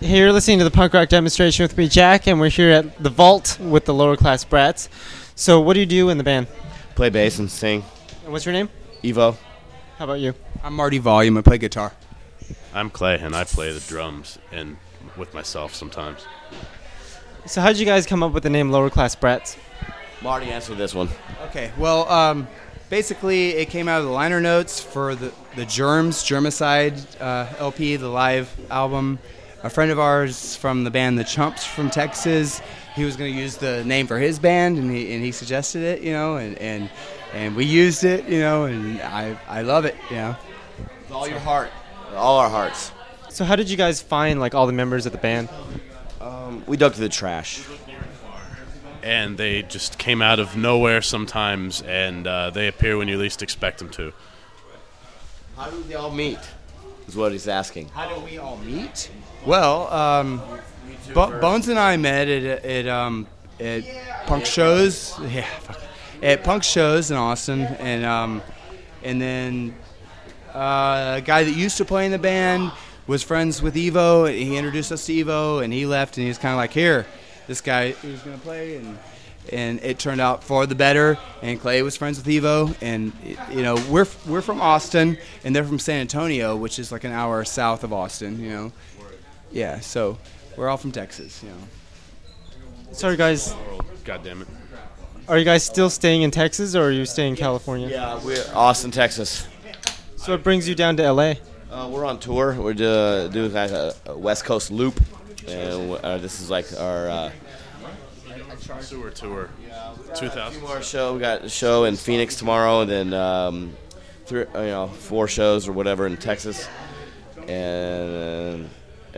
Hey, you're listening to the punk rock demonstration with me, Jack, and we're here at the Vault with the lower class brats. So, what do you do in the band? Play bass and sing. And what's your name? Evo. How about you? I'm Marty Volume. I play guitar. I'm Clay, and I play the drums and with myself sometimes. So, how did you guys come up with the name Lower Class Brats? Marty, answer this one. Okay, well, um, basically, it came out of the liner notes for the, the Germs, Germicide uh, LP, the live album. A friend of ours from the band The Chumps from Texas, he was going to use the name for his band, and he, and he suggested it, you know, and, and, and we used it, you know, and I, I love it, you know. With all your heart. With all our hearts. So, how did you guys find like all the members of the band? Um, we dug through the trash. And they just came out of nowhere sometimes, and uh, they appear when you least expect them to. How did they all meet? Is what he's asking. How do we all meet? Well, um, Bo- Bones and I met at, at, um, at punk shows. Yeah, fuck. at punk shows in Austin, and um, and then uh, a guy that used to play in the band was friends with Evo. And he introduced us to Evo, and he left, and he was kind of like, "Here, this guy who's gonna play," and and it turned out for the better. And Clay was friends with Evo, and you know we're we're from Austin, and they're from San Antonio, which is like an hour south of Austin. You know, yeah. So we're all from Texas. You know. Sorry, guys. God damn it. Are you guys still staying in Texas or are you staying in California? Yeah, we're Austin, Texas. So, what brings you down to LA? Uh, we're on tour. We're uh, doing like a, a West Coast loop, and uh, this is like our uh, Sewer tour. 2000. our show. We got a show in Phoenix tomorrow, and then um, three, you know, four shows or whatever in Texas, and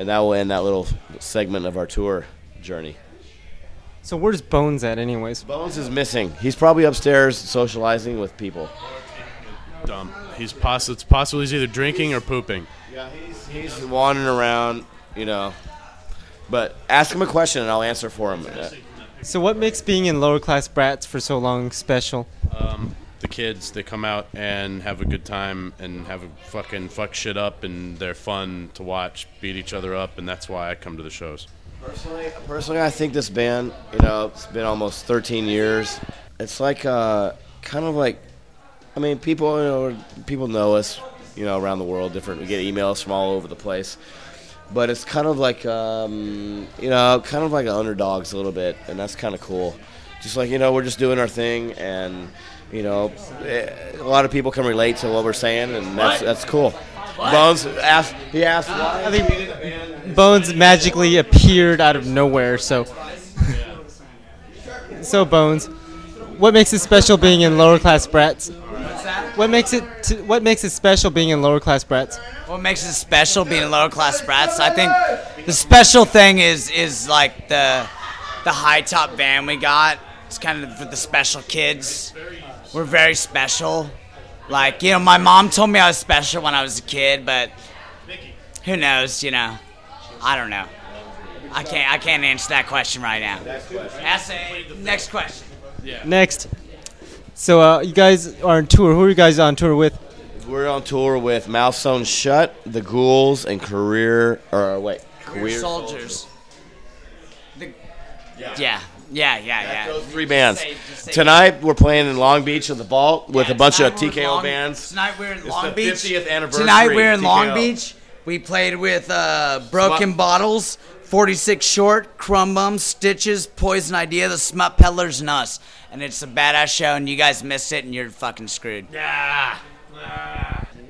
and that will end that little segment of our tour journey. So, where's Bones at, anyways? Bones is missing. He's probably upstairs socializing with people. Dumb. He's poss- it's possible he's either drinking or pooping. Yeah, he's, he's wandering around, you know. But ask him a question and I'll answer for him. So, what makes being in Lower Class Brats for so long special? Um, the kids, they come out and have a good time and have a fucking fuck shit up, and they're fun to watch, beat each other up, and that's why I come to the shows. Personally, personally, I think this band, you know, it's been almost 13 years. It's like, uh, kind of like, I mean, people, you know, people know us, you know, around the world. Different, we get emails from all over the place. But it's kind of like, um, you know, kind of like underdogs a little bit, and that's kind of cool. Just like, you know, we're just doing our thing, and you know, eh, a lot of people can relate to what we're saying, and that's that's cool. Bones asked, he asked why. I think Bones magically appeared out of nowhere, so. so, Bones, what makes it special being in Lower Class Brats? What makes it t- What makes it special being in Lower Class Brats? What makes it special being in lower class brats? I think the special thing is is like the the high top van we got. It's kind of for the special kids. We're very special. Like you know, my mom told me I was special when I was a kid, but who knows? You know, I don't know. I can't I can't answer that question right now. Ask a, next question. Next. So, uh, you guys are on tour. Who are you guys on tour with? We're on tour with Mouth Sewn Shut, The Ghouls, and Career. Or wait, Career Soldiers. The, yeah, yeah, yeah, yeah. Those three bands. Just say- just say- Tonight we're playing in Long Beach at the Vault with Yeah, a bunch of tonight TKO Long- bands. Tonight we're in It's Long the Beach. 50th anniversary Tonight we're in Long Beach. We played with uh, Broken Smut- Bottles, 46 Short, Crumb Bums, Stitches, Poison Idea, The Smut Peddlers, and us. And it's a badass show, and you guys missed it, and you're fucking screwed.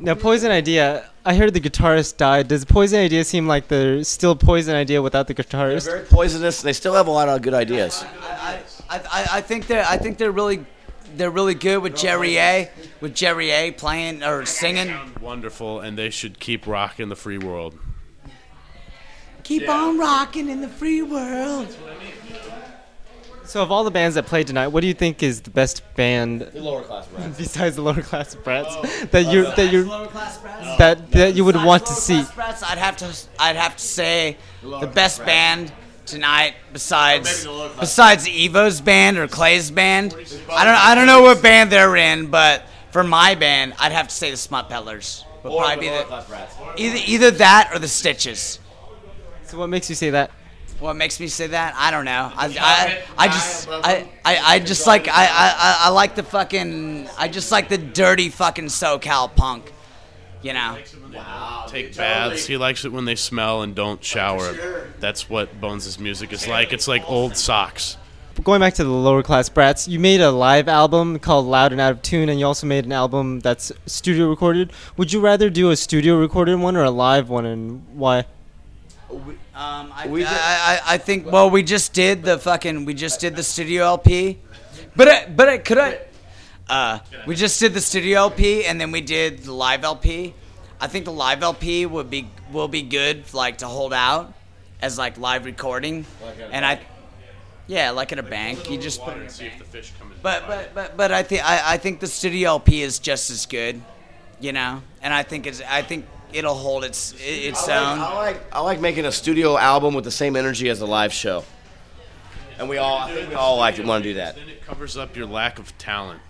Now, Poison Idea. I heard the guitarist died. Does Poison Idea seem like the still Poison Idea without the guitarist? They're very poisonous. They still have a lot of good ideas. I, I, I think they're I think they're really they're really good with Jerry A. With Jerry A. playing or singing. Wonderful, and they should keep rocking the free world. Keep on rocking in the free world. So, of all the bands that played tonight, what do you think is the best band The lower class bands. besides the lower class oh. brats that you that you that that you would want to see? Brats, I'd have to I'd have to say the best band tonight besides besides Evo's band or Clay's band. I don't I don't know what band they're in, but for my band, I'd have to say the Smut Peddlers. Would Or probably the be the, class brats. either either that or the Stitches. So what makes you say that? What makes me say that? I don't know. I, I, I just I, I, I just like I, I, I like the fucking I just like the dirty fucking SoCal punk. You know. Wow. Take baths. He likes it when they smell and don't shower. That's what Bones' music is like. It's like old socks. Going back to the lower class brats, you made a live album called Loud and Out of Tune, and you also made an album that's studio recorded. Would you rather do a studio recorded one or a live one, and why? Um, I, We I, I, I think. Well, we just did the fucking. We just did the studio LP, but I, but I, could I? Uh, we just did the studio LP and then we did the live LP. I think the live LP would be will be good, like to hold out as like live recording, and I. Yeah, like at a bank, you just put it. See if the fish come in. But but but but I think I, I think the studio LP is just as good, you know, and I think it's I think it'll hold its its I own. like, I like I like making a studio album with the same energy as a live show. And we all I think we all like want to do that. Then it covers up your lack of talent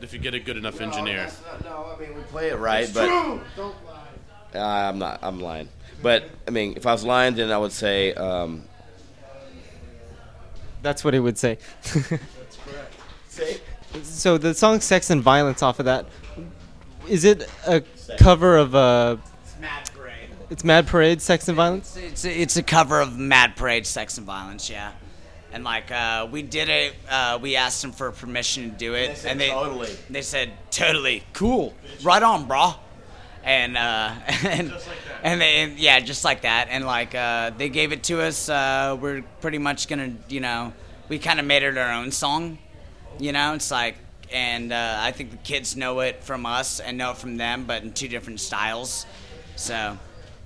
if you get a good enough engineer. No, I mean we play it right, but Uh, I'm not. I'm lying. But I mean, if I was lying, then I would say um, That's what he would say. That's correct. Say. So the song "Sex and Violence" off of that, is it a cover of uh, Mad Parade. it's Mad Parade, "Sex and Violence"? It's a, it's a cover of Mad Parade, Sex and Violence, yeah. And like uh, we did it, uh, we asked them for permission to do it, said and they totally. they said totally cool, right on, brah. And uh, and and they and yeah, just like that. And like uh, they gave it to us. Uh, we're pretty much gonna, you know, we kind of made it our own song. You know, it's like, and uh, I think the kids know it from us and know it from them, but in two different styles. So,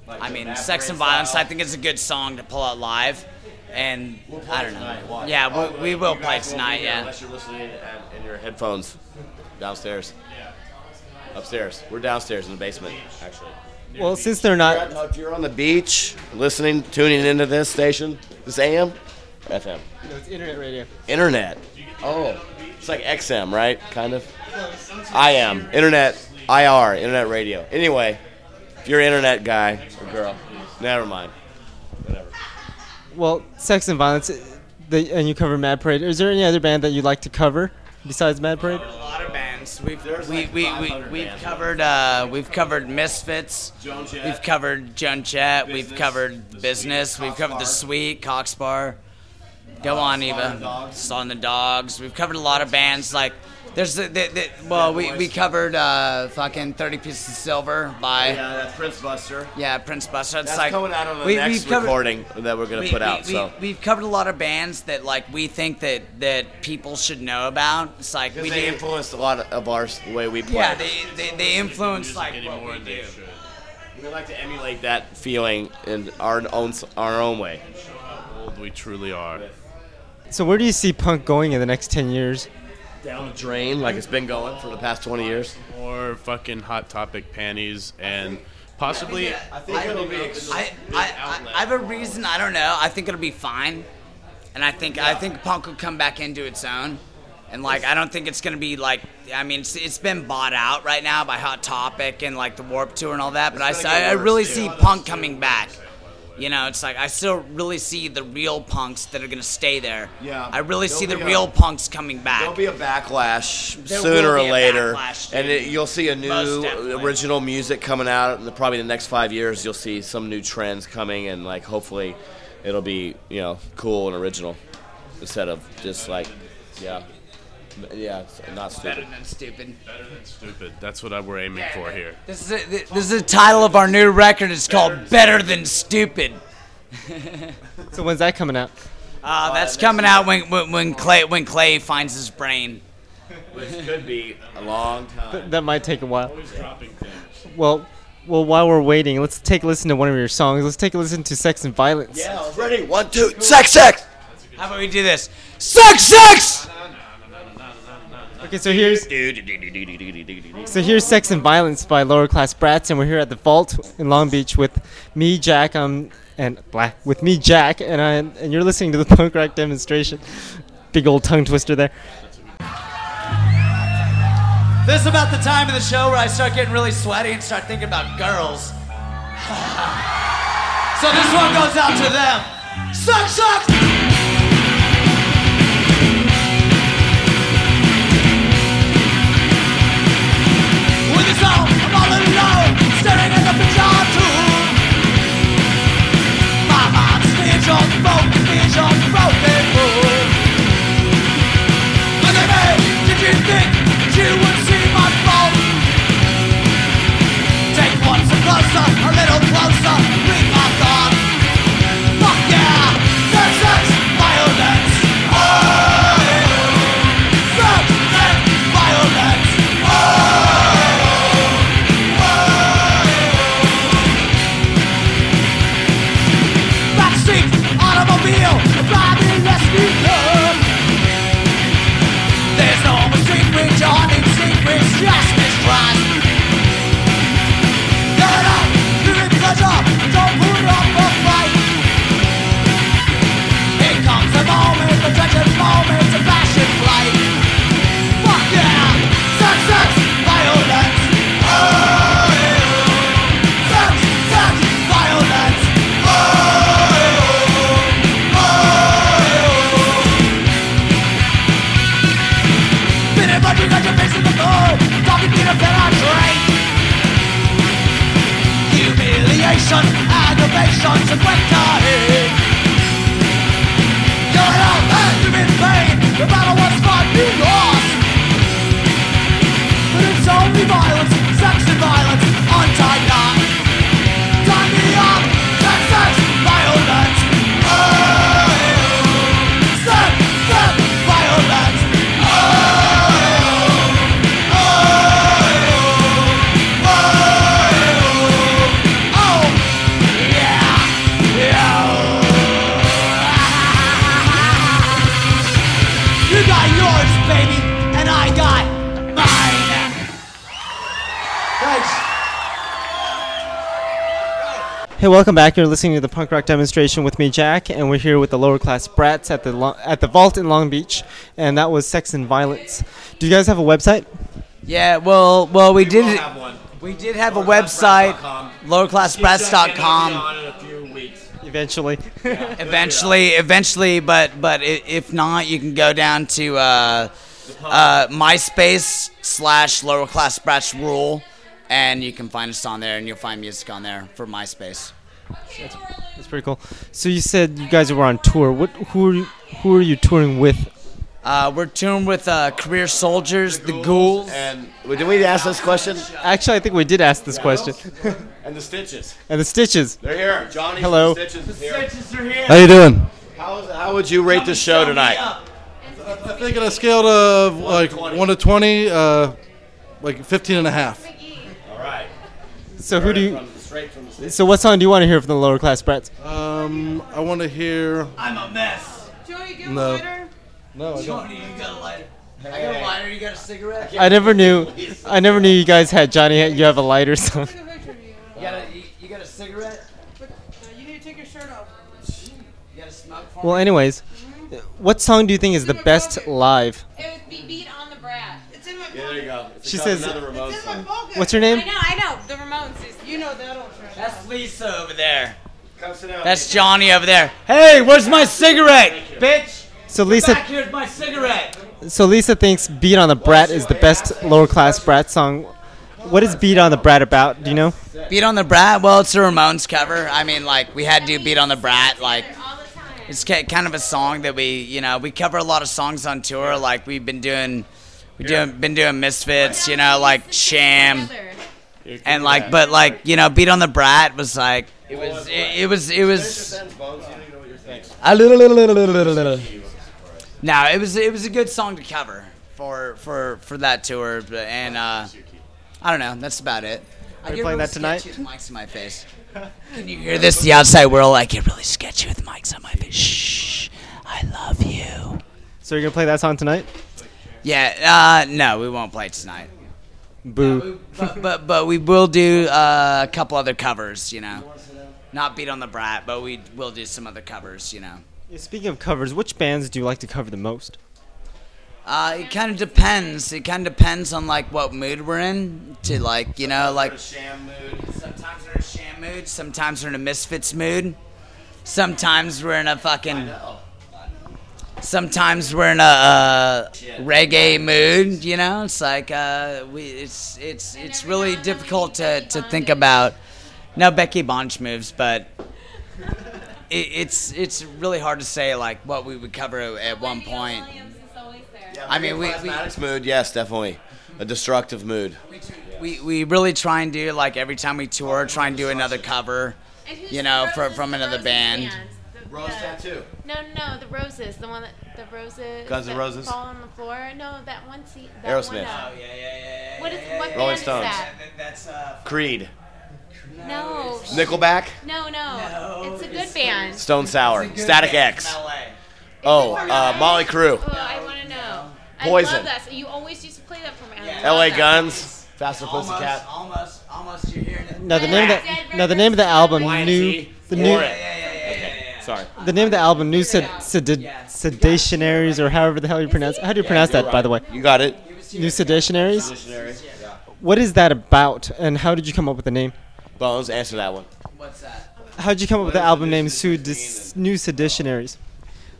I mean, Sex and Violence, I think is a good song to pull out live. And I don't know. Yeah, we, we will play tonight, yeah. Unless you're listening at, in your headphones downstairs. Yeah. Upstairs. We're downstairs in the basement, actually. Well, since they're not, If you're on the beach, listening, tuning into this station, this AM, FM, no, it's internet radio. internet. Oh, it's like XM, right? Kind of. I am internet, IR, internet radio. Anyway, if you're an internet guy or girl, never mind. Whatever. Well, "Sex and Violence," uh, the, and you cover Mad Parade. Is there any other band that you'd like to cover besides Mad Parade? A lot of bands. We've we, like we, we, we've bands. covered uh, we've covered Misfits. Joan We've covered Joan Jett. We've covered Business. Sweet, We've covered the Sweet Cock Sparrer. Go Uh, on, Eva. and the Dogs. Slaughter and the Dogs. We've covered a lot of bands like. There's the, the, the well we, we covered uh, fucking 30 Pieces of Silver by Yeah, that's Prince Buster. yeah Prince Buster. It's That's like coming out on the we- next we've covered- recording that we're gonna we, put we- out. we, so we've covered a lot of bands that like we think that that people should know about. It's like we because they do. influenced a lot of our the way we play. Yeah, they, they, they influence like what we and they do. should. we like to emulate that feeling in our own our own way. How old we truly are. So where do you see punk going in the next ten years? Down the drain, like it's been going for the past 20 years. Or fucking hot topic panties and possibly. I think it'll be. I, I, I, I have a reason. I don't know. I think it'll be fine, and I think I think punk will come back into its own. And like, I don't think it's gonna be like. I mean, it's, it's been bought out right now by Hot Topic and like the Warped Tour and all that. But I, gonna I, I really see punk coming back. You know, it's like I still really see the real punks that are gonna stay there. Yeah. I really see the a- real punks coming back. There'll be a backlash There sooner or later, backlash, and it, you'll see a new original music coming out. In the, probably the next five years, you'll see some new trends coming, and like hopefully, it'll be you know cool and original instead of just like yeah, yeah, it's not Better than stupid. Better than stupid. That's what I, we're aiming for here. This is a, this is the title of our new record. It's called Better Than Stupid. So when's that coming out? Uh, that's coming out when, when when Clay when Clay finds his brain. Which could be a long time. That might take a while. Well, well, while we're waiting, let's take a listen to one of your songs. Let's take a listen to "Sex and Violence." Yeah, ready. One, two, sex, sex. How about we do this? Sex, sex. Okay, so here's so here's "Sex and Violence" by Lower Class Brats, and we're here at the Vault in Long Beach with me, Jack, um, and Black with me, Jack, and I, and you're listening to the punk rock demonstration. Big old tongue twister there. This is about the time of the show where I start getting really sweaty and start thinking about girls. So this one goes out to them. Suck, suck. With his welcome back. You're listening to the punk rock demonstration with me, Jack, and we're here with the lower class brats at the Lo- at the Vault in Long Beach, and that was Sex and Violence. Do you guys have a website? Yeah, well, well, we did. We did have a website, lowerclassbrats.com. Eventually. Eventually, eventually, but but if not, you can go down to uh, uh, MySpace slash Lower Class Brats Rule, and you can find us on there, and you'll find music on there for MySpace. That's pretty cool. So you said you guys were on tour. What? Who are you, who are you touring with? Uh, we're touring with uh, Career Soldiers, the Ghouls. And did we ask this question? Actually, I think we did ask this question. And the Stitches. and the Stitches. They're here. Johnny Hello. the Stitches is here. How you doing? How, how would you rate the show tonight? I think on a scale of like one to twenty, uh, like 15 and a half. All right. So who do you? From, straight from the Stitches. So what song do you want to hear from the lower class brats? Um, I want to hear. I'm a mess. Jody, do you No. have a lighter? No, I don't. Tony, you got a lighter? I got a lighter. You got a cigarette? I never knew. I never knew you guys had Johnny. You have a lighter song. Take a picture of you. You got a, you, you got a cigarette? But, uh, you need to take your shirt off. You got a smoke for Well, me? anyways, what song do you think is the best live? It would be beat on the brat. It's in my Yeah, there you go. It's She says- It's in my What's her name? I know, I know. The Ramones. Is, you know that old track. That's Lisa over there. Come sit down. That's Johnny over there. Hey, where's my cigarette, bitch? So Lisa, Back here's my cigarette. so Lisa thinks "Beat on the Brat" is the best lower class brat song. What is "Beat on the Brat" about? Do you know? Beat on the Brat. Well, it's a Ramones cover. I mean, like we had to do Beat on the Brat. Like All the time. it's kind of a song that we, you know, we cover a lot of songs on tour. Like we've been doing, we doing, been doing Misfits. You know, like Sham. Together. and like but like you know beat on the brat was like it was it, it was it was a little little little little little little. No it was it was a good song to cover for for for that tour but- and uh i don't know that's about it. I you playing really that tonight? with mics in my face. Can you hear this? The outside world i get really sketchy with mics on my face. Shh. I love you. So you're gonna play that song tonight? yeah uh no we won't play tonight Boo. but, but but we will do uh, a couple other covers, you know. Not beat on the brat, but we will do some other covers, you know. Yeah, Speaking of covers, which bands do you like to cover the most? Uh, it kind of depends. It kind of depends on like what mood we're in. To like you know like sometimes we're in a sham mood. Sometimes we're in a misfits mood. Sometimes we're in a fucking. Sometimes we're in a uh, reggae mood. You know, it's like uh, we. It's it's it's really difficult to, to think about. No, Becky Bonch moves, but it, it's it's really hard to say like what we would cover at one point. I mean, we, we Plasmatics mood, yes, definitely. A destructive mood. we, we really try and do like every time we tour, try and do another cover. You know, fro- from another band. Rose tattoo. No, no, the roses. The one that the roses. Guns N' that Roses? Fall on the floor. No, that one seat. That Aerosmith. One, uh, yeah, yeah, yeah. what is what Rolling band Stones. is that? That's uh. Creed. No, Nickelback. no, no. It's a good band. Stone Sour. Static X. LA. Oh, uh, Mötley Crüe. Oh, I want to know. I Poison. love that. So you always used to play that for me. Yeah. LA that. Guns. Faster Almost, Pussycat. almost, almost. You're hearing it. Now the name of the now the name of the album new the new Yeah, yeah, yeah, yeah, yeah. Sorry. the name of the album new sed, sedid, sedationaries or however the hell you pronounce how do you pronounce that by the way? You got it. new sedationaries what is that about and how did you come up with the name? Bones, answer that one. What's that? how did you come up with the album name Sudis, new sedationaries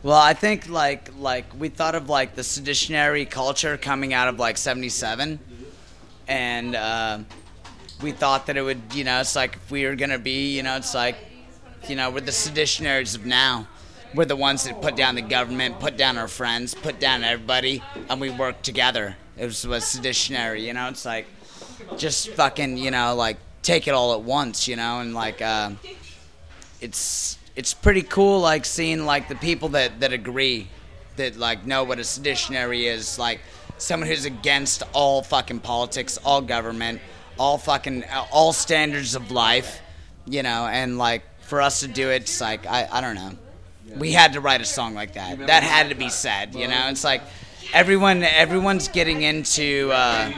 Well, I think like like we thought of like the seditionary culture coming out of like '77, and uh, we thought that it would, you know, it's like if we were gonna be, you know, it's like, you know, we're the seditionaries of now. We're the ones that put down the government, put down our friends, put down everybody, and we work together. It was, was seditionary, you know. It's like just fucking, you know, like take it all at once, you know, and like. Uh, it's it's pretty cool like seeing like the people that that agree that like know what a seditionary is like someone who's against all fucking politics all government all fucking all standards of life you know and like for us to do it it's like i i don't know we had to write a song like that that had to be said you know it's like everyone everyone's getting into uh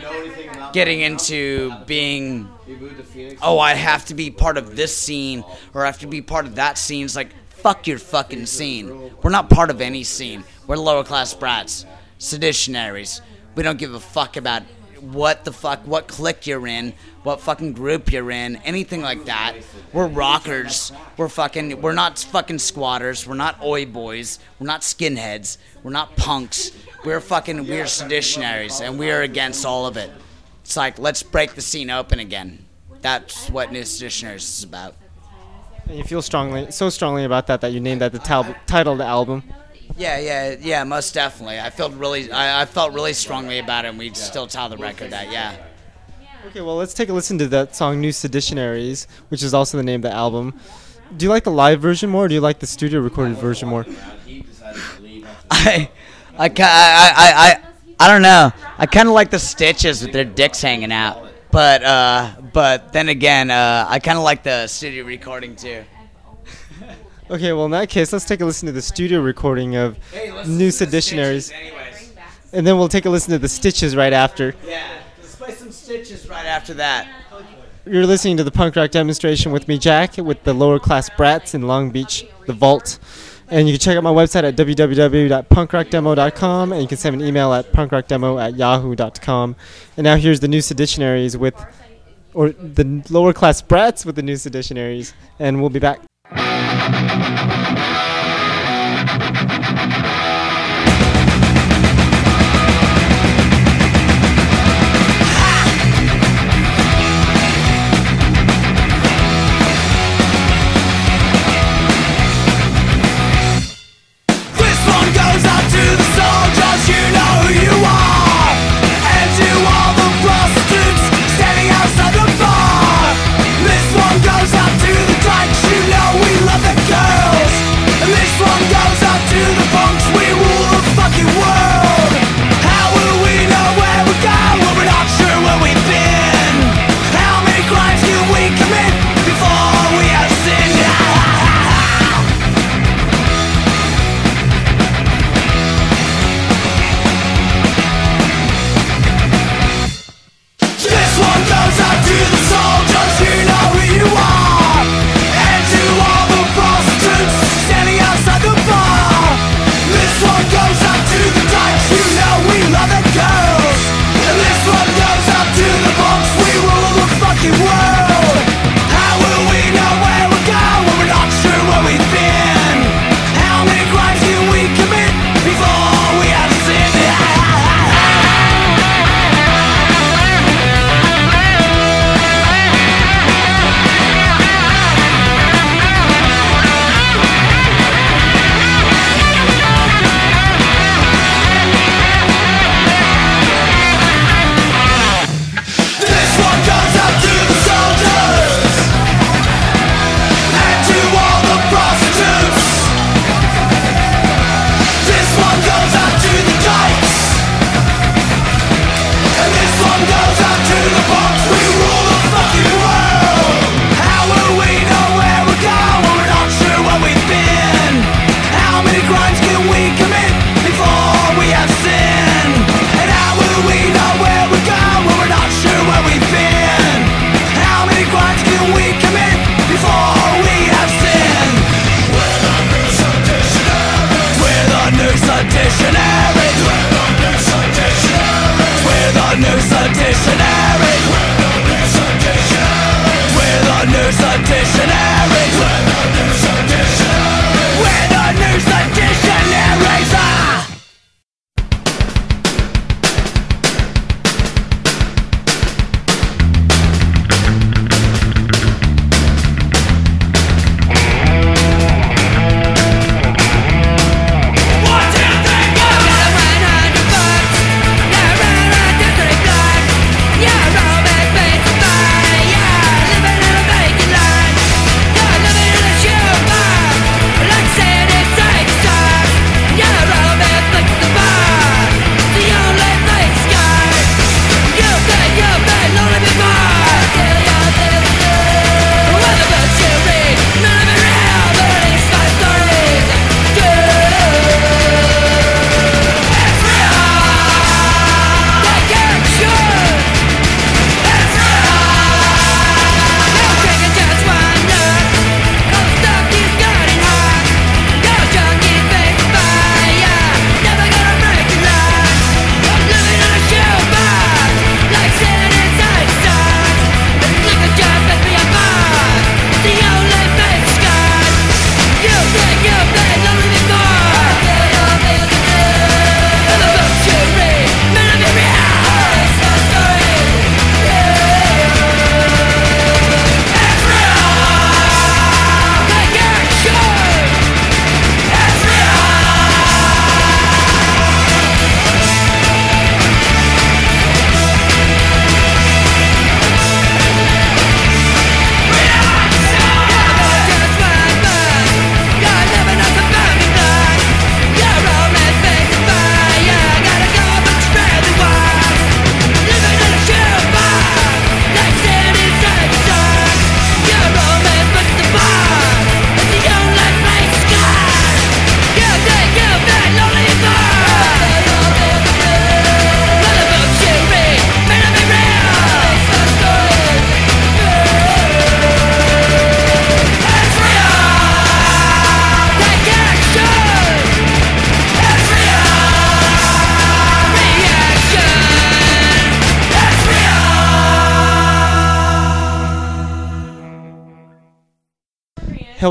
getting into being oh, I have to be part of this scene or I have to be part of that scene. It's like, fuck your fucking scene. We're not part of any scene. We're lower class brats, seditionaries. We don't give a fuck about what the fuck, what clique you're in, what fucking group you're in, anything like that. We're rockers. We're fucking, we're not fucking squatters. We're not oi boys. We're not skinheads. We're not punks. We're fucking, we're seditionaries and we are against all of it. It's like, let's break the scene open again. That's what New Seditionaries is about. and you feel strongly so strongly about that that you named that the tal- title of the album Yeah, yeah, yeah, most definitely. I felt really, I, I felt really strongly about it, and we still tell the record that, yeah. Okay well let's take a listen to that song new Seditionaries, which is also the name of the album do you like the live version more or do you like the studio recorded version more I, I, I, I, I, I don't know. I kind of like the Stitches with their dicks hanging out, but, uh, but then again, uh, I kind of like the studio recording too. Okay, well in that case, let's take a listen to the studio recording of New Seditionaries, and then we'll take a listen to the Stitches right after. Yeah, let's play some Stitches right after that. You're listening to the punk rock demonstration with me, Jack, with the lower class brats in Long Beach, the Vault. And you can check out my website at www.punkrockdemo.com, and you can send an email at punkrockdemo at yahoo.com. And now here's the New Seditionaries with, or the lower class brats with the New Seditionaries, and we'll be back.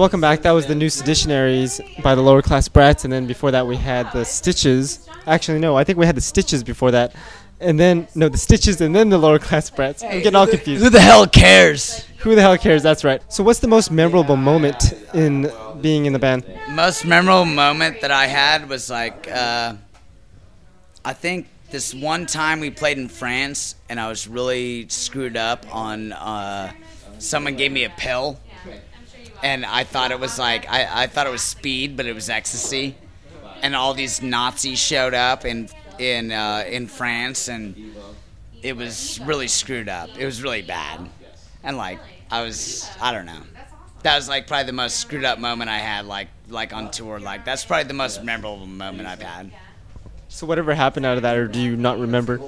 Welcome back. That was the new Seditionaries by the Lower Class Brats, and then before that we had the Stitches. Actually, no, I think we had the Stitches before that, and then no, the Stitches, and then the Lower Class Brats. I'm getting all confused. Who the hell cares? Who the hell cares? That's right. So, what's the most memorable moment in being in the band? Most memorable moment that I had was like, uh, I think this one time we played in France and I was really screwed up on. Uh, someone gave me a pill, and I thought it was like I, I thought it was speed, but it was ecstasy, and all these Nazis showed up in in uh, in France, and it was really screwed up. It was really bad, and like I was I don't know. That was like probably the most screwed up moment I had like like on tour. Like that's probably the most memorable moment I've had. So, whatever happened out of that, or do you not remember?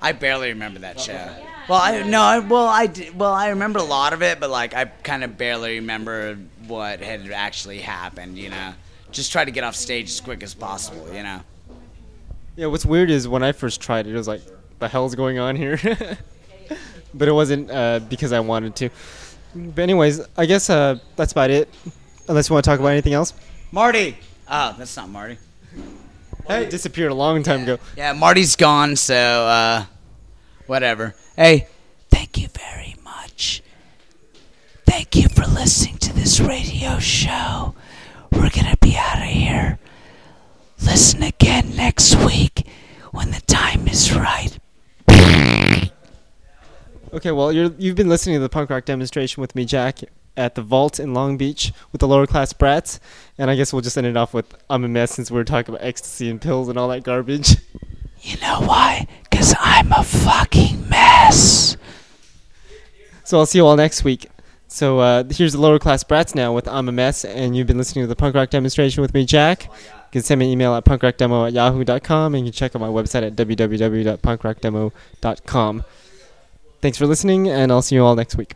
I barely remember that show. Well, I no, I, well I did, well I remember a lot of it, but like I kind of barely remember what had actually happened. You know, just try to get off stage as quick as possible. You know. Yeah, what's weird is when I first tried it, it was like, the hell's going on here? but it wasn't uh, because I wanted to. But anyways, I guess uh, that's about it. Unless you want to talk about anything else. Marty. Oh, that's not Marty. Hey, disappeared a long time ago. Yeah, Marty's gone, so uh, whatever. Hey, thank you very much. Thank you for listening to this radio show. We're gonna be out of here. Listen again next week when the time is right. Okay, well, you're, you've been listening to the punk rock demonstration with me, Jack, at the Vault in Long Beach with the lower class brats. And I guess we'll just end it off with I'm a mess since we were talking about ecstasy and pills and all that garbage. You know why? I'm a fucking mess. So I'll see you all next week. So uh, here's the lower class brats now with I'm a mess, and you've been listening to the punk rock demonstration with me, Jack. You can send me an email at punkrockdemo at yahoo.com, and you can check out my website at www.punkrockdemo.com. Thanks for listening, and I'll see you all next week.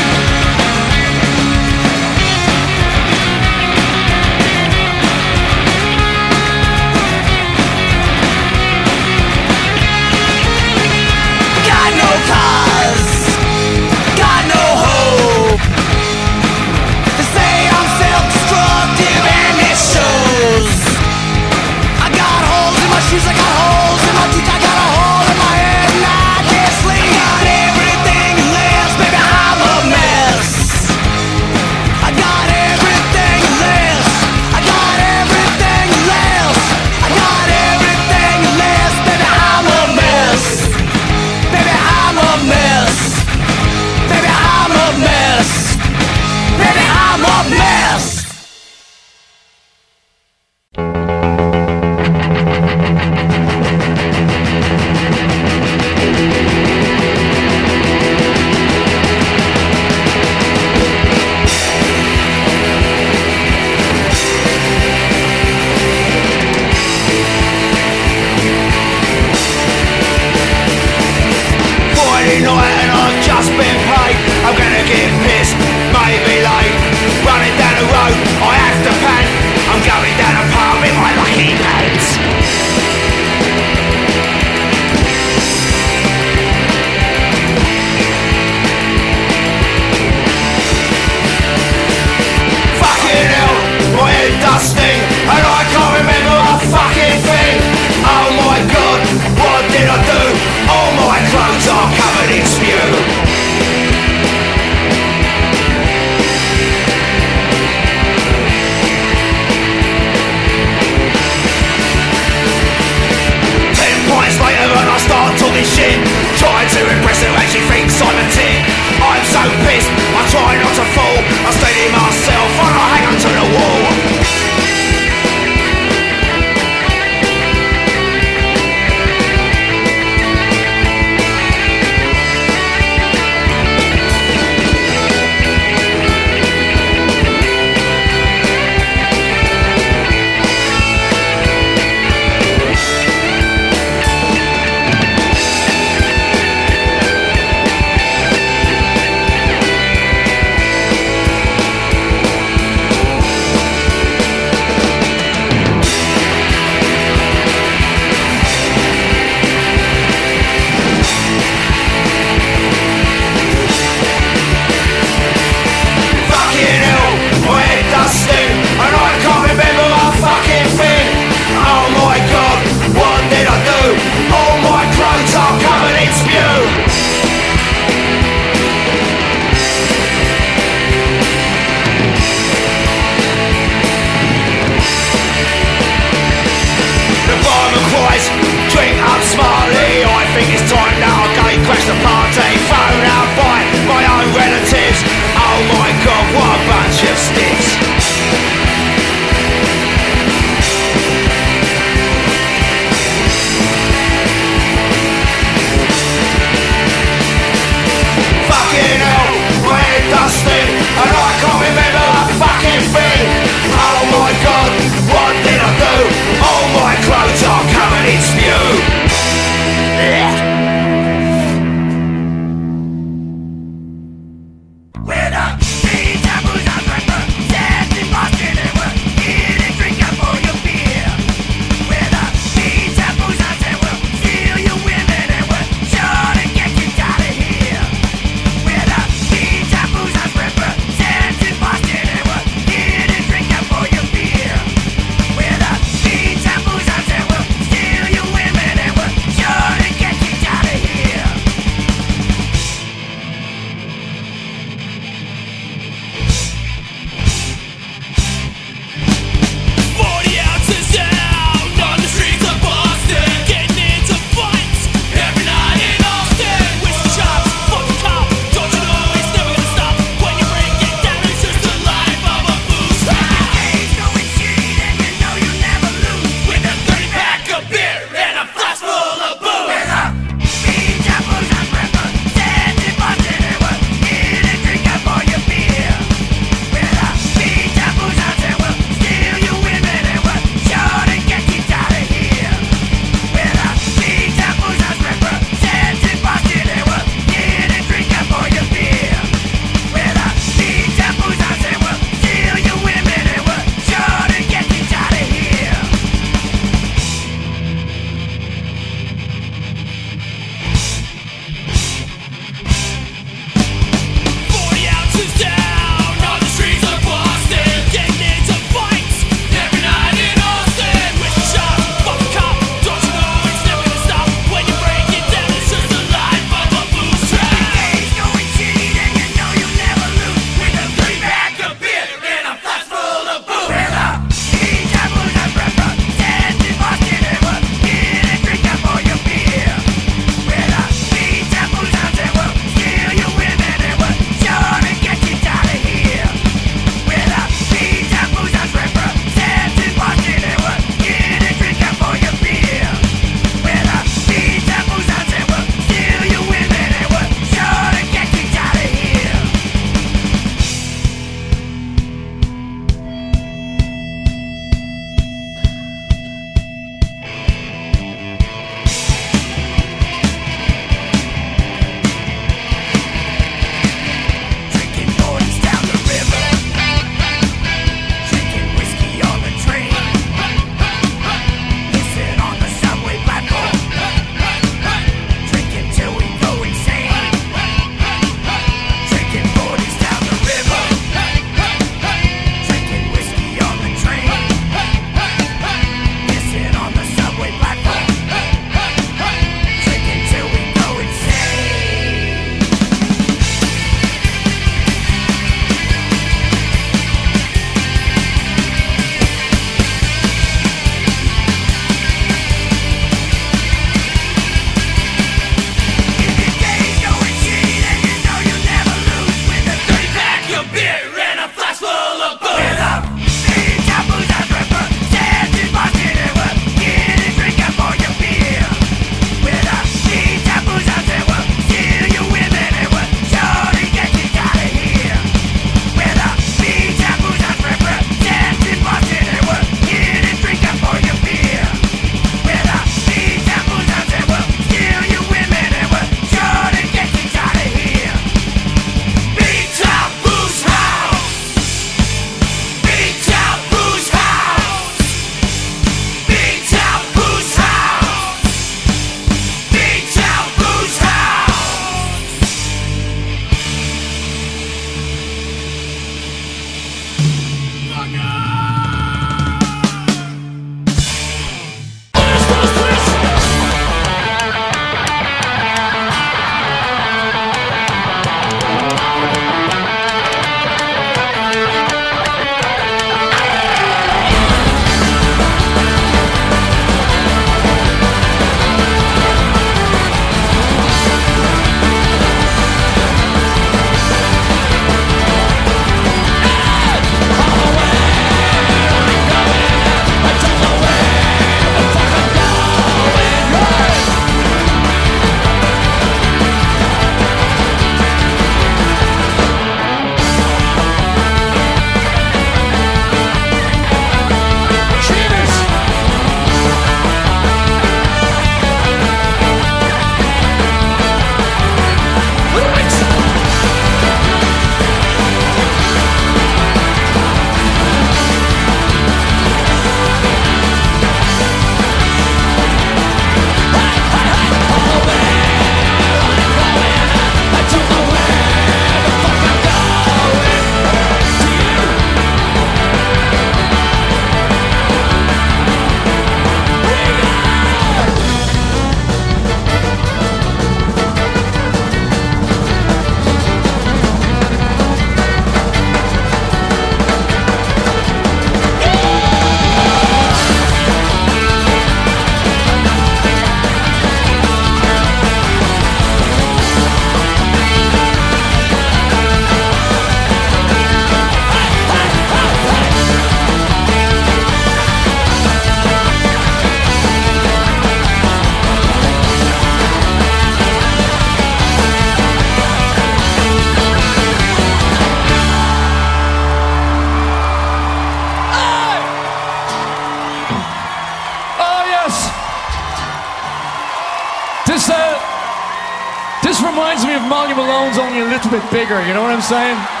Little bit bigger, you know what I'm saying?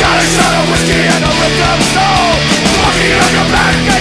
Got a shot of whiskey and a ripped up soul. Walking on your back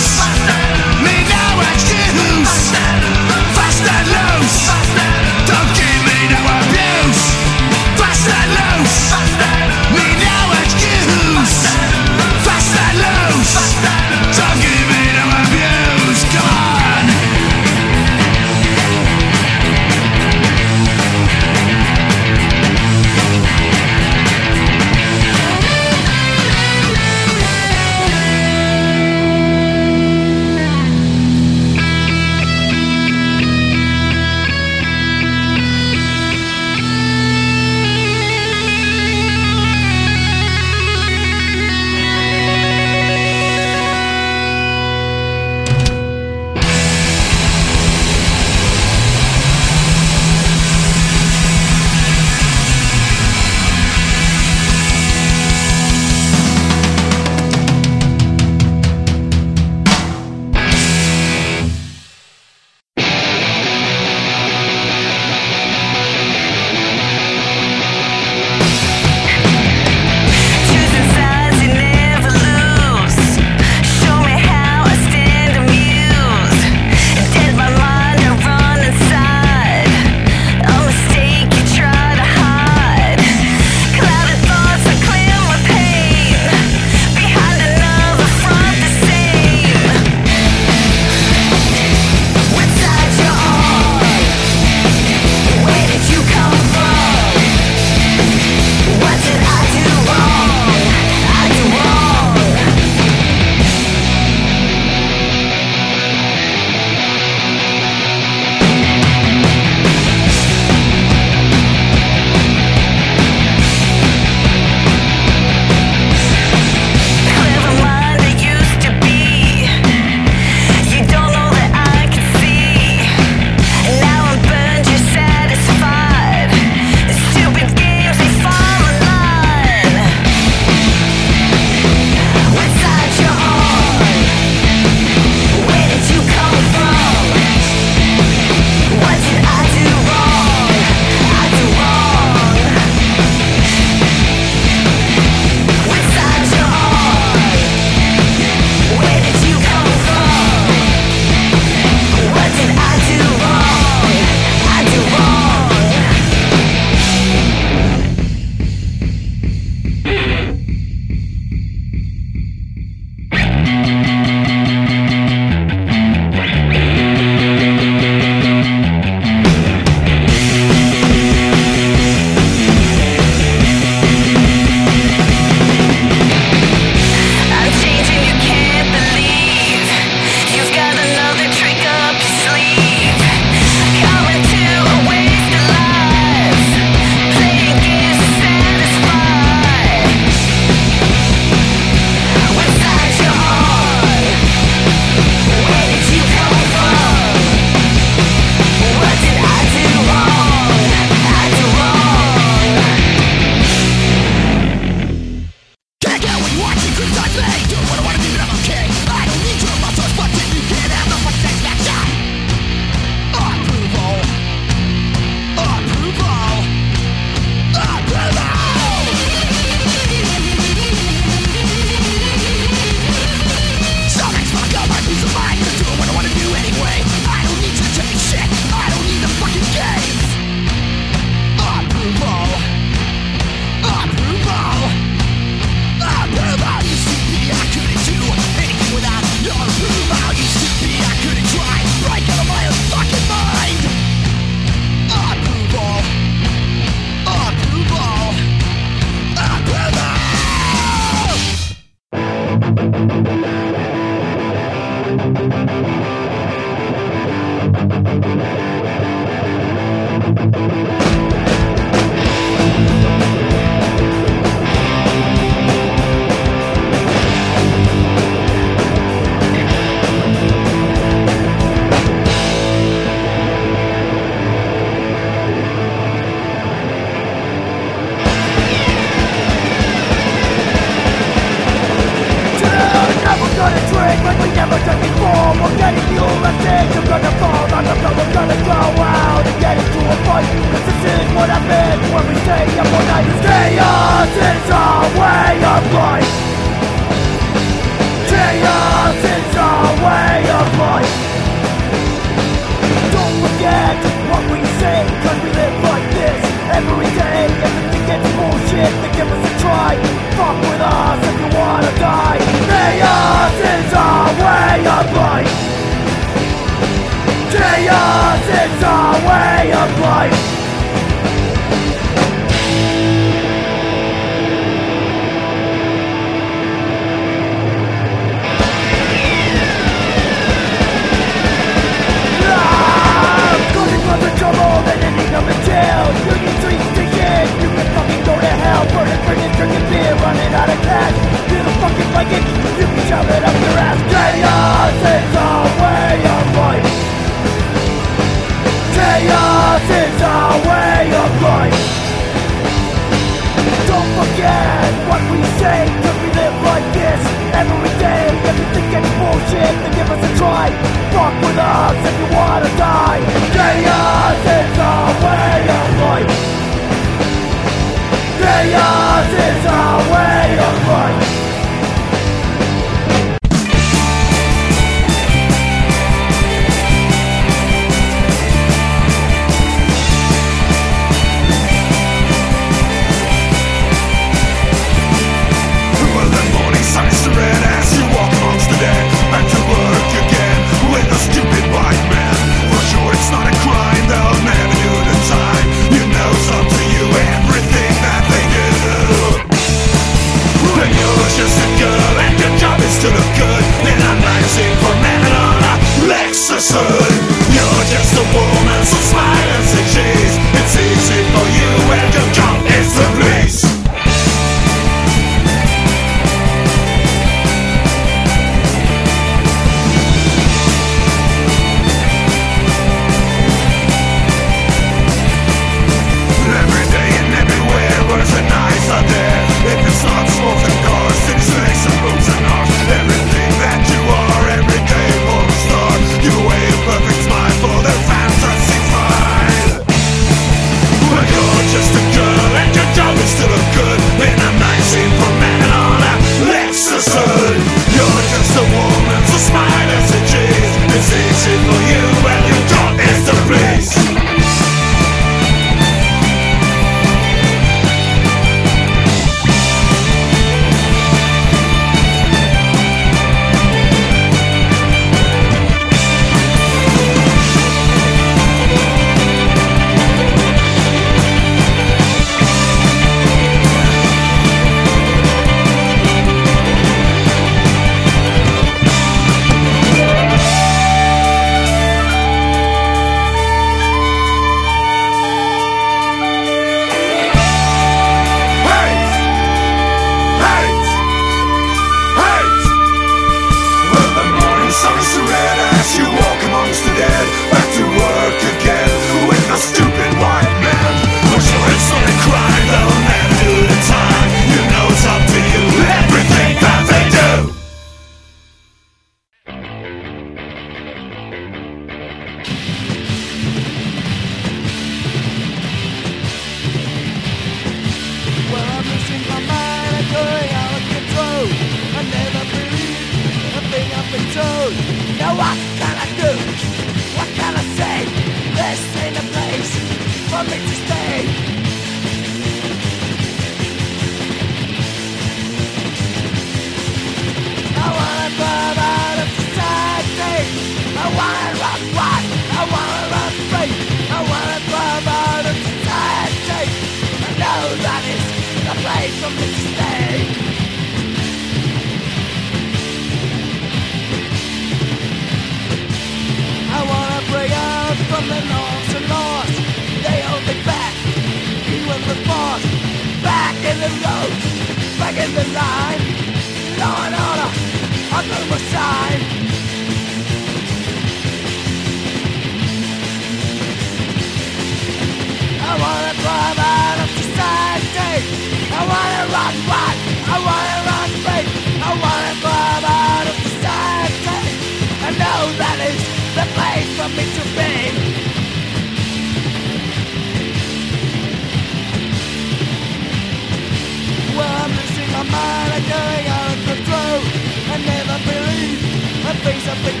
something.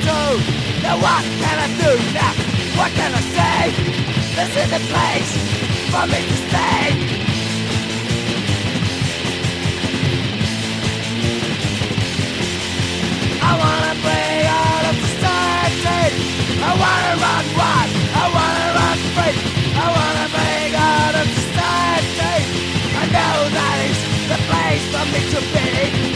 Now what can I do now? What can I say? This is the place for me to stay. I wanna out of. I wanna run wild. I wanna run free. I wanna out of. I know the place for me to be.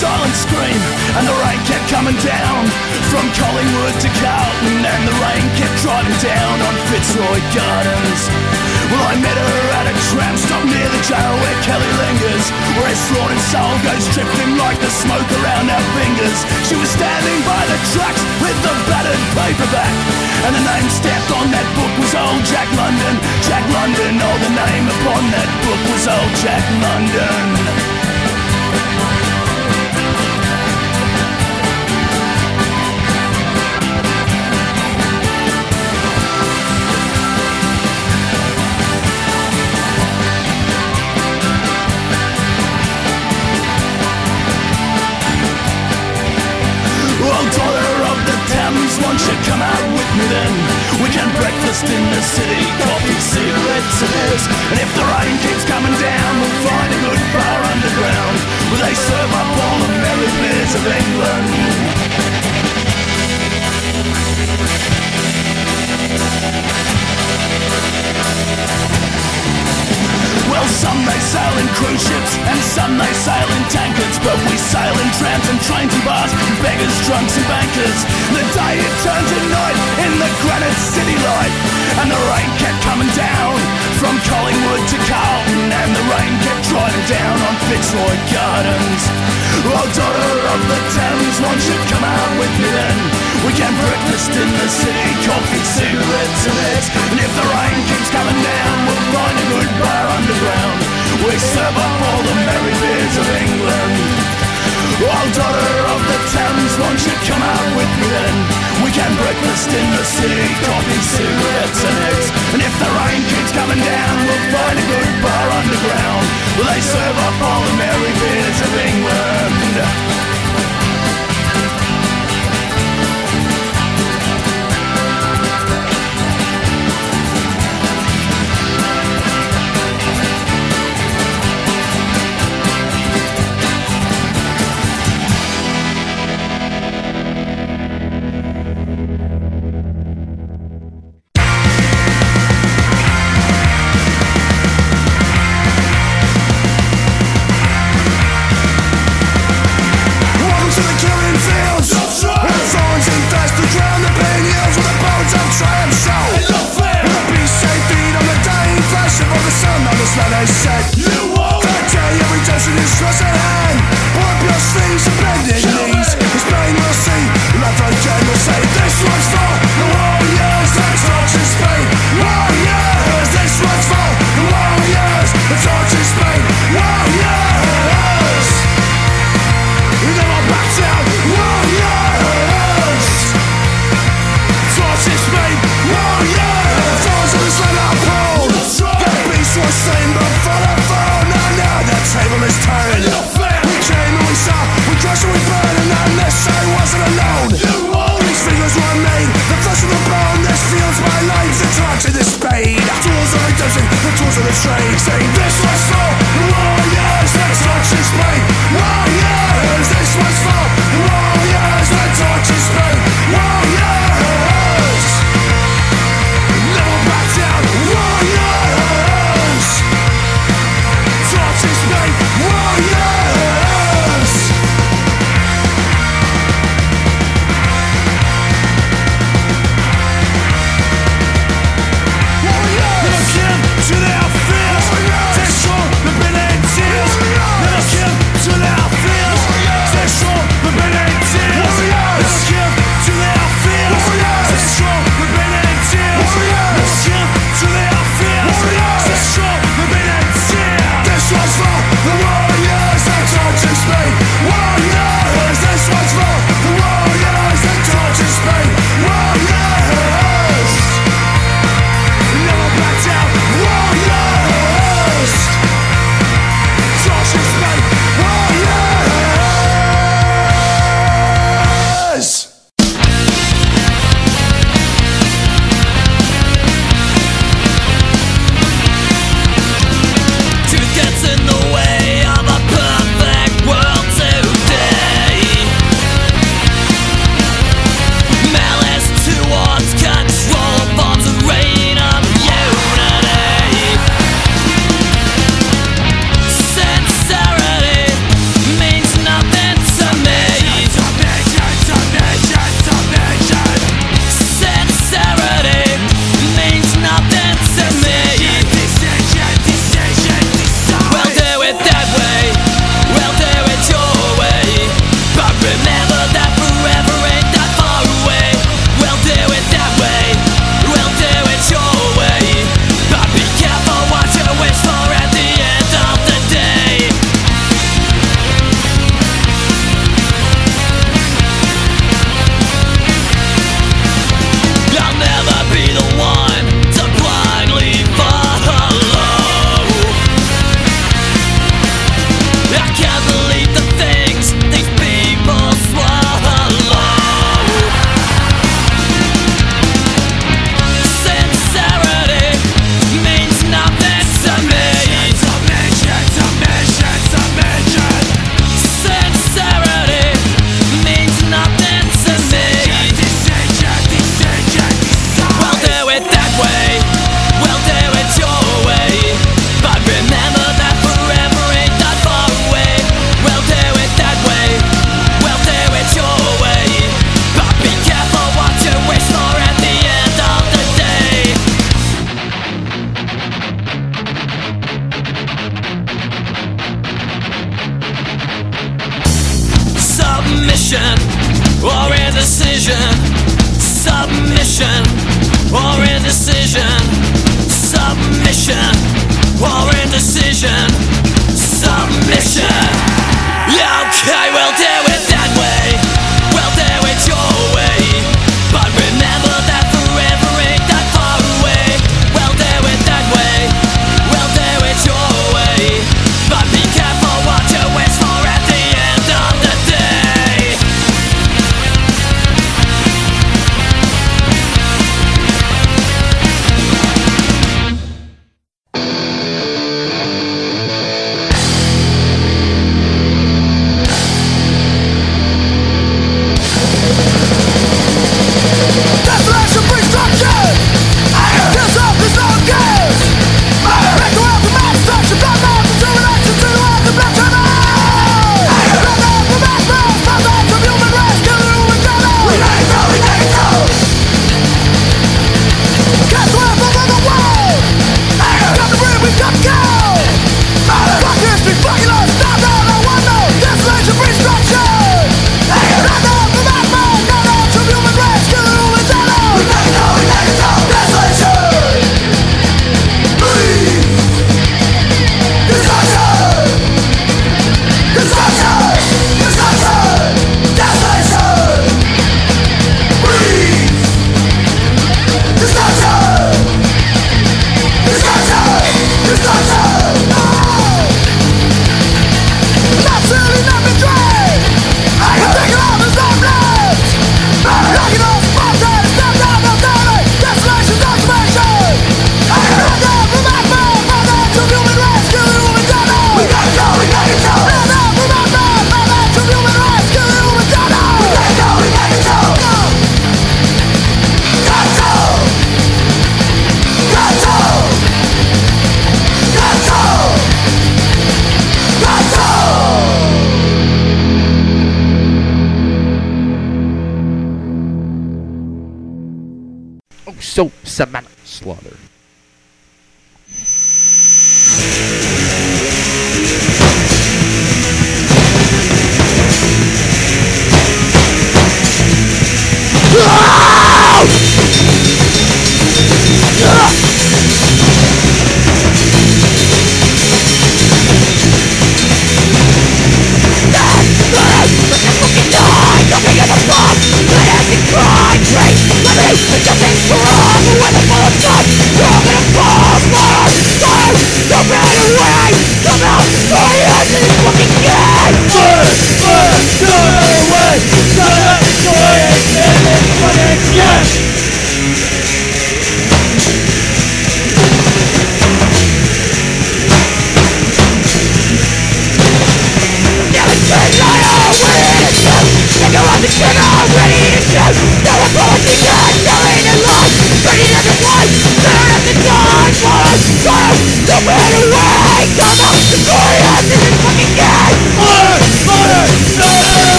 Silent scream And the rain kept coming down. From Collingwood to Carlton And the rain kept driving down on Fitzroy Gardens. Well, I met her at a tram stop near the jail where Kelly lingers Where a slaughtered soul goes drifting like the smoke around our fingers. She was standing by the tracks with the battered paperback And the name stamped on that book was old Jack London. Jack London, oh the name upon that book was old Jack London won't you come out with me then? We can breakfast in the city, coffee, cigarettes and eggs. And if the rain keeps coming down, we'll find a good bar underground where they serve up all the merry beers of England. Some they sail in cruise ships and some they sail in tankers, but we sail in trams and trains and bars, beggars, drunks and bankers. The day it turned to night in the granite city light, and the rain kept coming down from Collingwood to Carlton, and the rain kept driving down on Fitzroy Gardens. Oh, daughter of the Thames, won't you come out with me then? We can breakfast in the city, coffee, cigarettes and eggs. And if the rain keeps coming down, we'll find a good bar underground. We serve up all the merry beers of England. Oh, daughter of the Thames, won't you come out with me then? We can breakfast in the city, coffee, cigarettes and eggs. And if the rain keeps coming down, we'll find a good bar underground. Well, they serve up all the merry beers of England. I said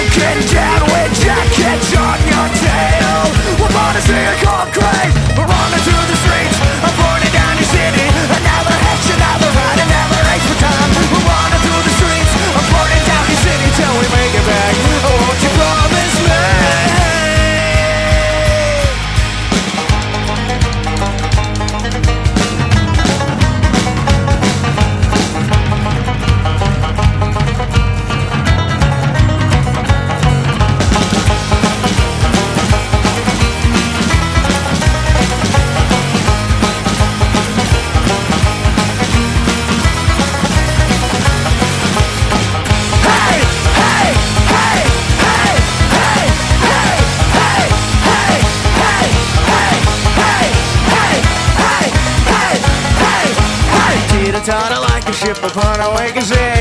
broken down with jackets on your tail. We're gonna see a concrete. Ship upon a waking sea.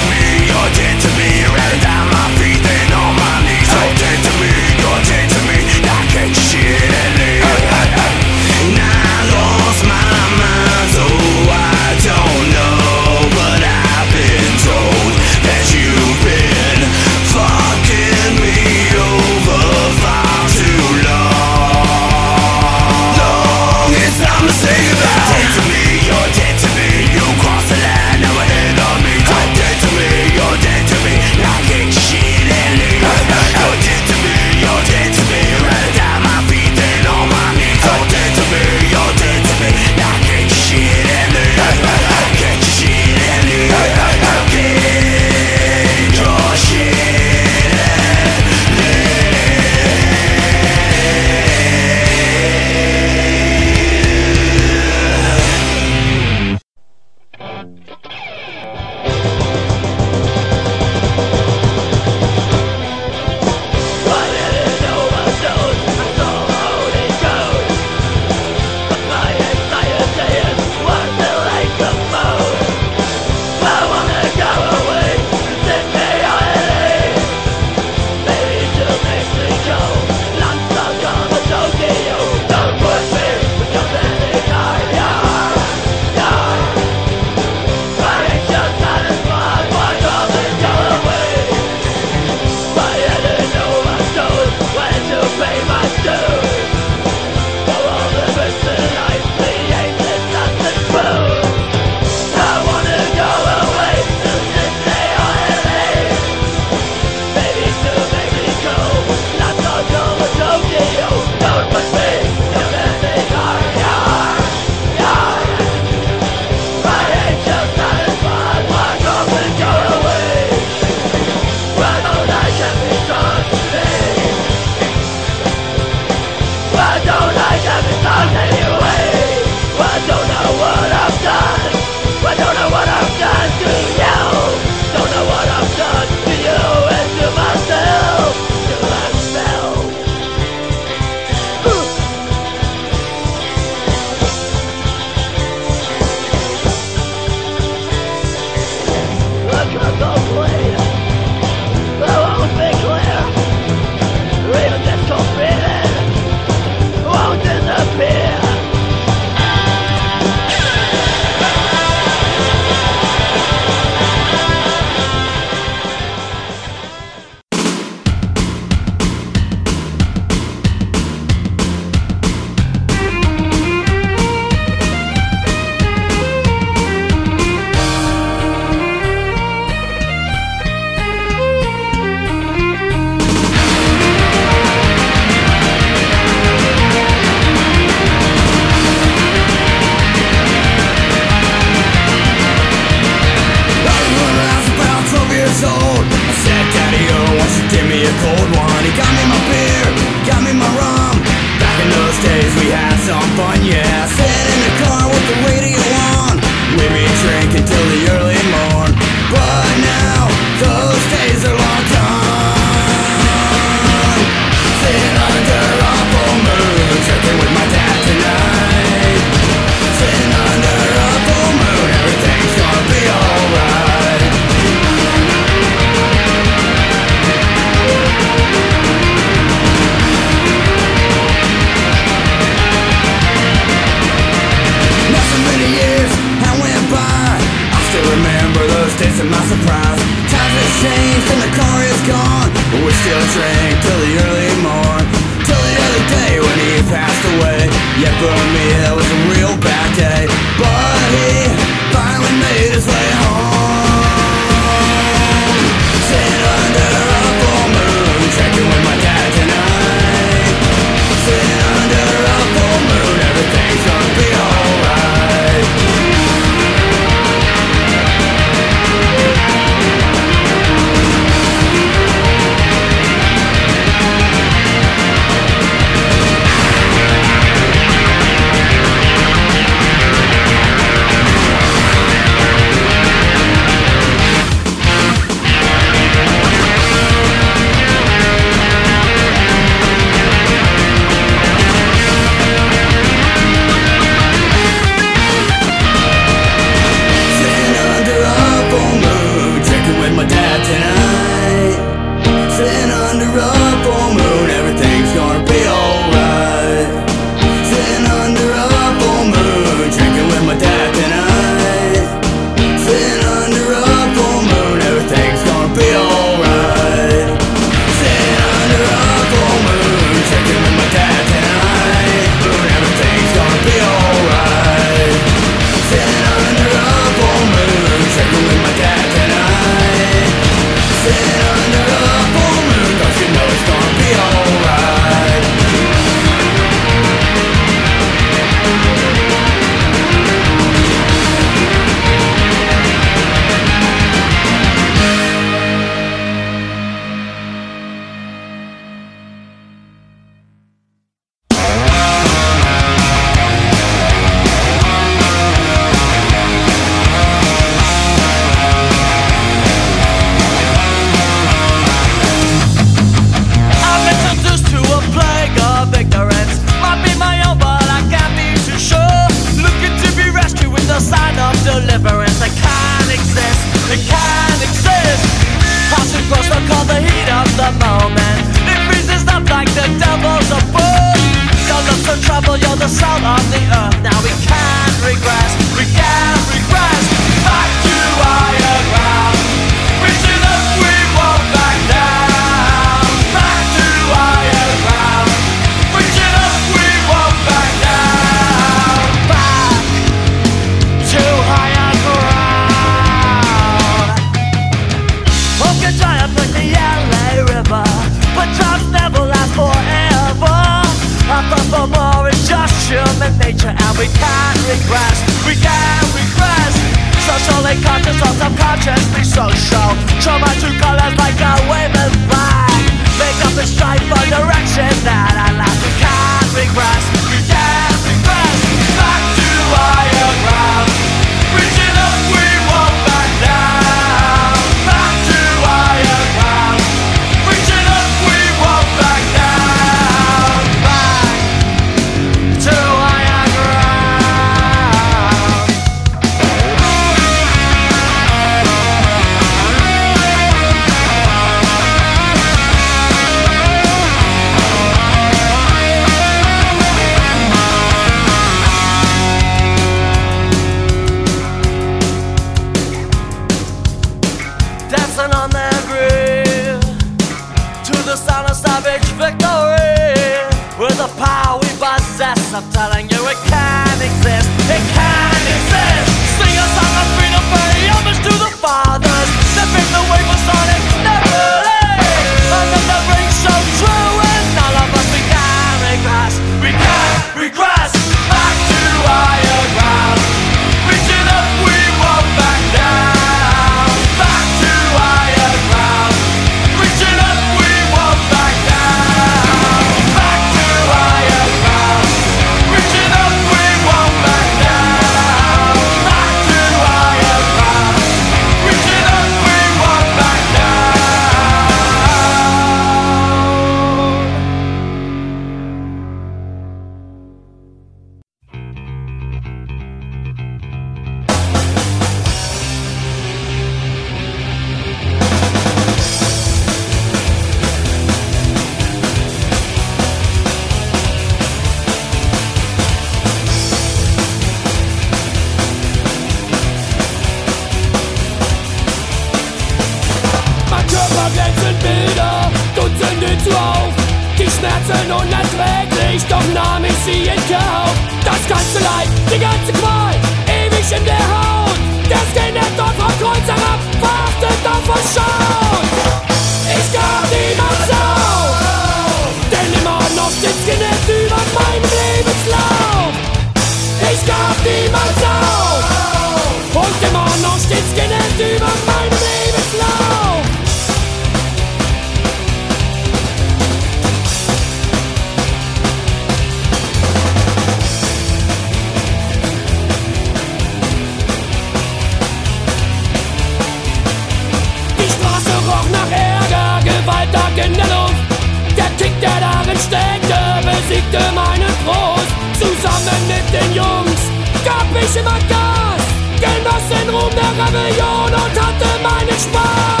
Million und hatte meinen Spaß.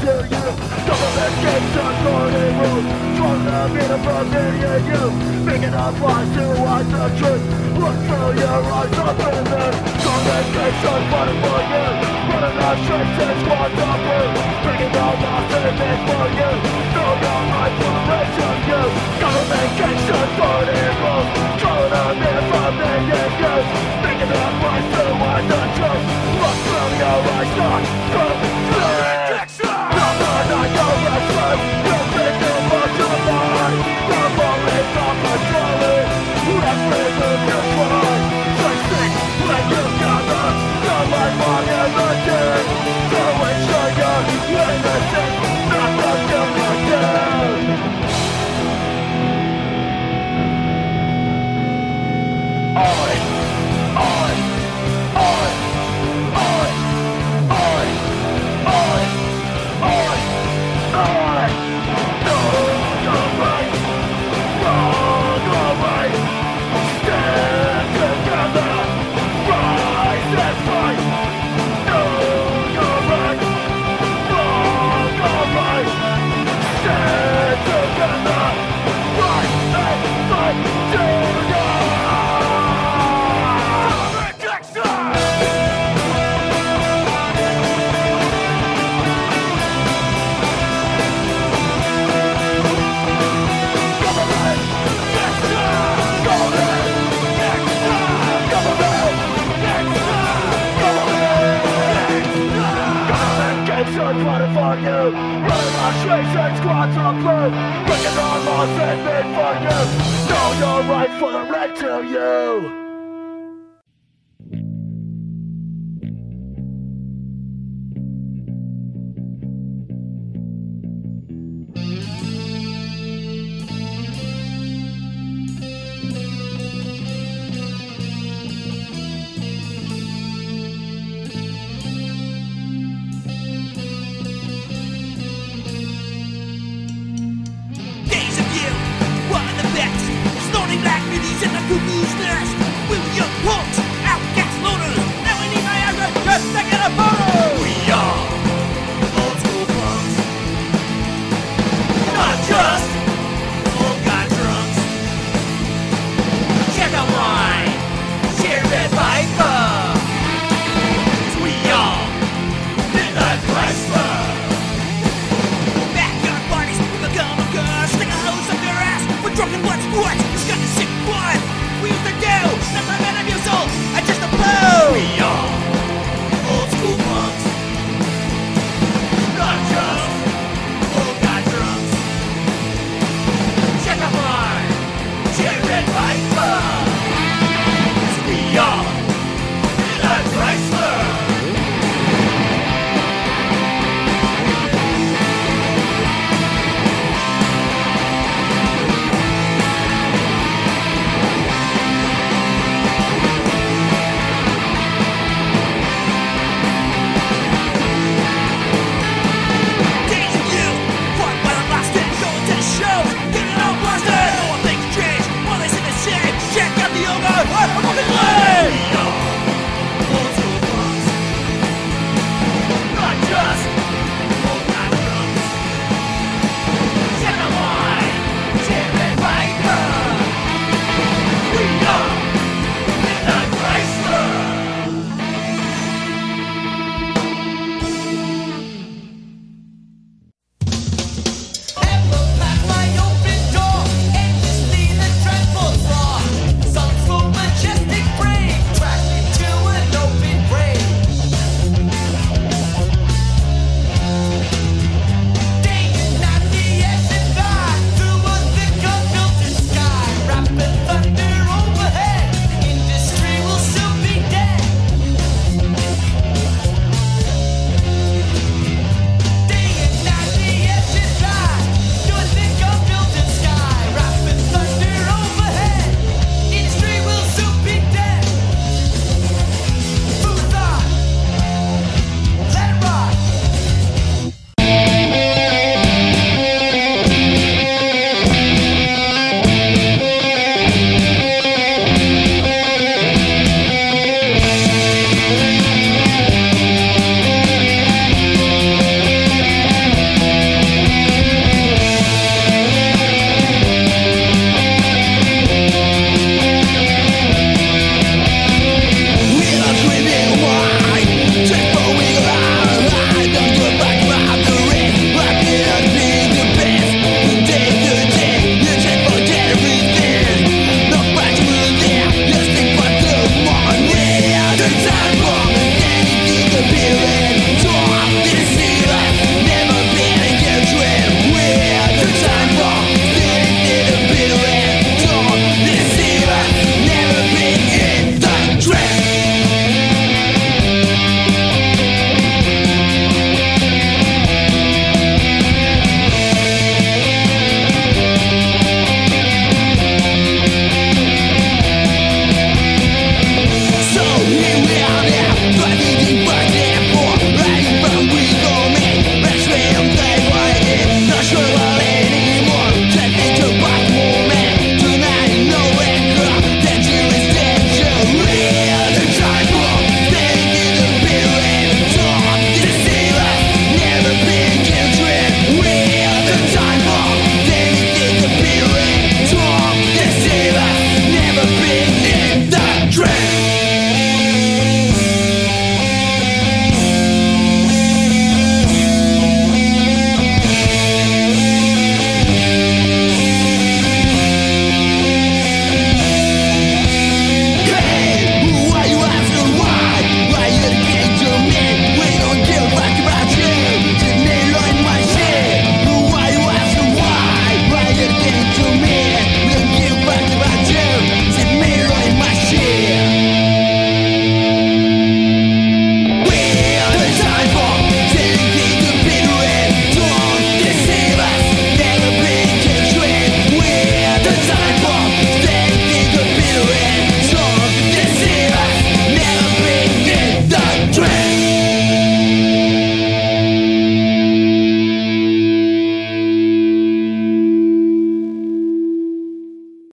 To you. Government gets done running rules Trying to be the familiar you Making up lies to hide the truth Look through your eyes up in gets done running for you Running the streets and squads of blue Breaking the laws they made for you rights from the right to you Government gets done running rules Trying to be the familiar you Making up lies to hide the truth Look through your eyes not from Squads of blue, breaking all laws and made for you. Know your right for the right to you.